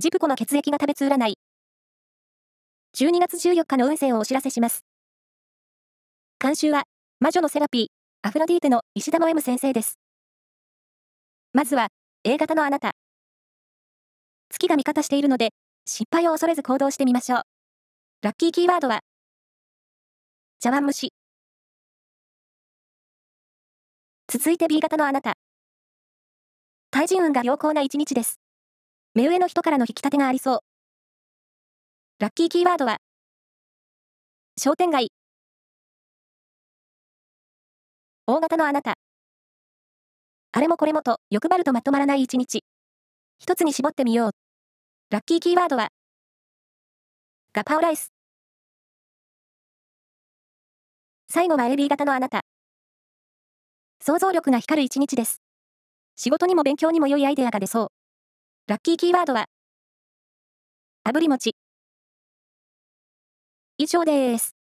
ジプコの血液が食べつ占い。12月14日の運勢をお知らせします。監修は、魔女のセラピー、アフロディーテの石田の M 先生です。まずは、A 型のあなた。月が味方しているので、失敗を恐れず行動してみましょう。ラッキーキーワードは、茶碗蒸し。続いて B 型のあなた。対人運が良好な一日です。目上の人からの引き立てがありそう。ラッキーキーワードは、商店街。大型のあなた。あれもこれもと欲張るとまとまらない一日。一つに絞ってみよう。ラッキーキーワードは、ガパオライス。最後は AB 型のあなた。想像力が光る一日です。仕事にも勉強にも良いアイデアが出そう。ラッキーキーワードは、炙り餅。以上です。